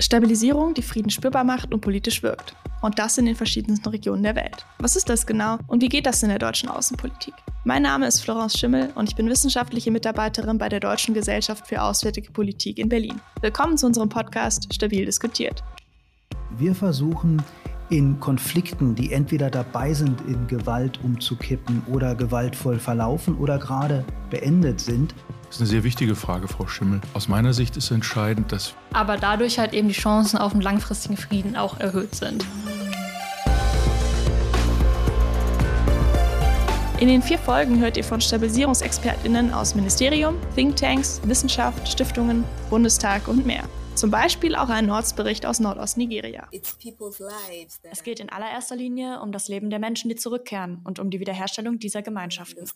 Stabilisierung, die Frieden spürbar macht und politisch wirkt. Und das in den verschiedensten Regionen der Welt. Was ist das genau und wie geht das in der deutschen Außenpolitik? Mein Name ist Florence Schimmel und ich bin wissenschaftliche Mitarbeiterin bei der Deutschen Gesellschaft für Auswärtige Politik in Berlin. Willkommen zu unserem Podcast Stabil diskutiert. Wir versuchen in Konflikten, die entweder dabei sind, in Gewalt umzukippen oder gewaltvoll verlaufen oder gerade beendet sind, das ist eine sehr wichtige Frage, Frau Schimmel. Aus meiner Sicht ist entscheidend, dass. Aber dadurch halt eben die Chancen auf einen langfristigen Frieden auch erhöht sind. In den vier Folgen hört ihr von StabilisierungsexpertInnen aus Ministerium, Thinktanks, Wissenschaft, Stiftungen, Bundestag und mehr. Zum Beispiel auch ein Ortsbericht aus Nordost-Nigeria. Es geht in allererster Linie um das Leben der Menschen, die zurückkehren und um die Wiederherstellung dieser Gemeinschaften.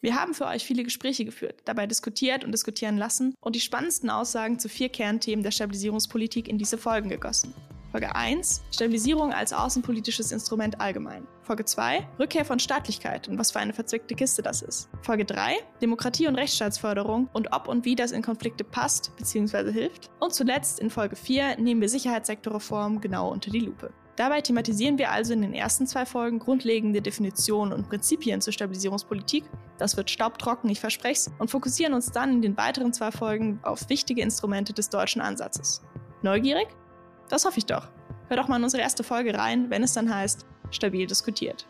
Wir haben für euch viele Gespräche geführt, dabei diskutiert und diskutieren lassen und die spannendsten Aussagen zu vier Kernthemen der Stabilisierungspolitik in diese Folgen gegossen. Folge 1 Stabilisierung als außenpolitisches Instrument allgemein. Folge 2 Rückkehr von Staatlichkeit und was für eine verzwickte Kiste das ist. Folge 3 Demokratie und Rechtsstaatsförderung und ob und wie das in Konflikte passt bzw. hilft. Und zuletzt in Folge 4 nehmen wir Sicherheitssektorreform genau unter die Lupe. Dabei thematisieren wir also in den ersten zwei Folgen grundlegende Definitionen und Prinzipien zur Stabilisierungspolitik. Das wird staubtrocken, ich verspreche es, und fokussieren uns dann in den weiteren zwei Folgen auf wichtige Instrumente des deutschen Ansatzes. Neugierig? Das hoffe ich doch. Hör doch mal in unsere erste Folge rein, wenn es dann heißt, stabil diskutiert.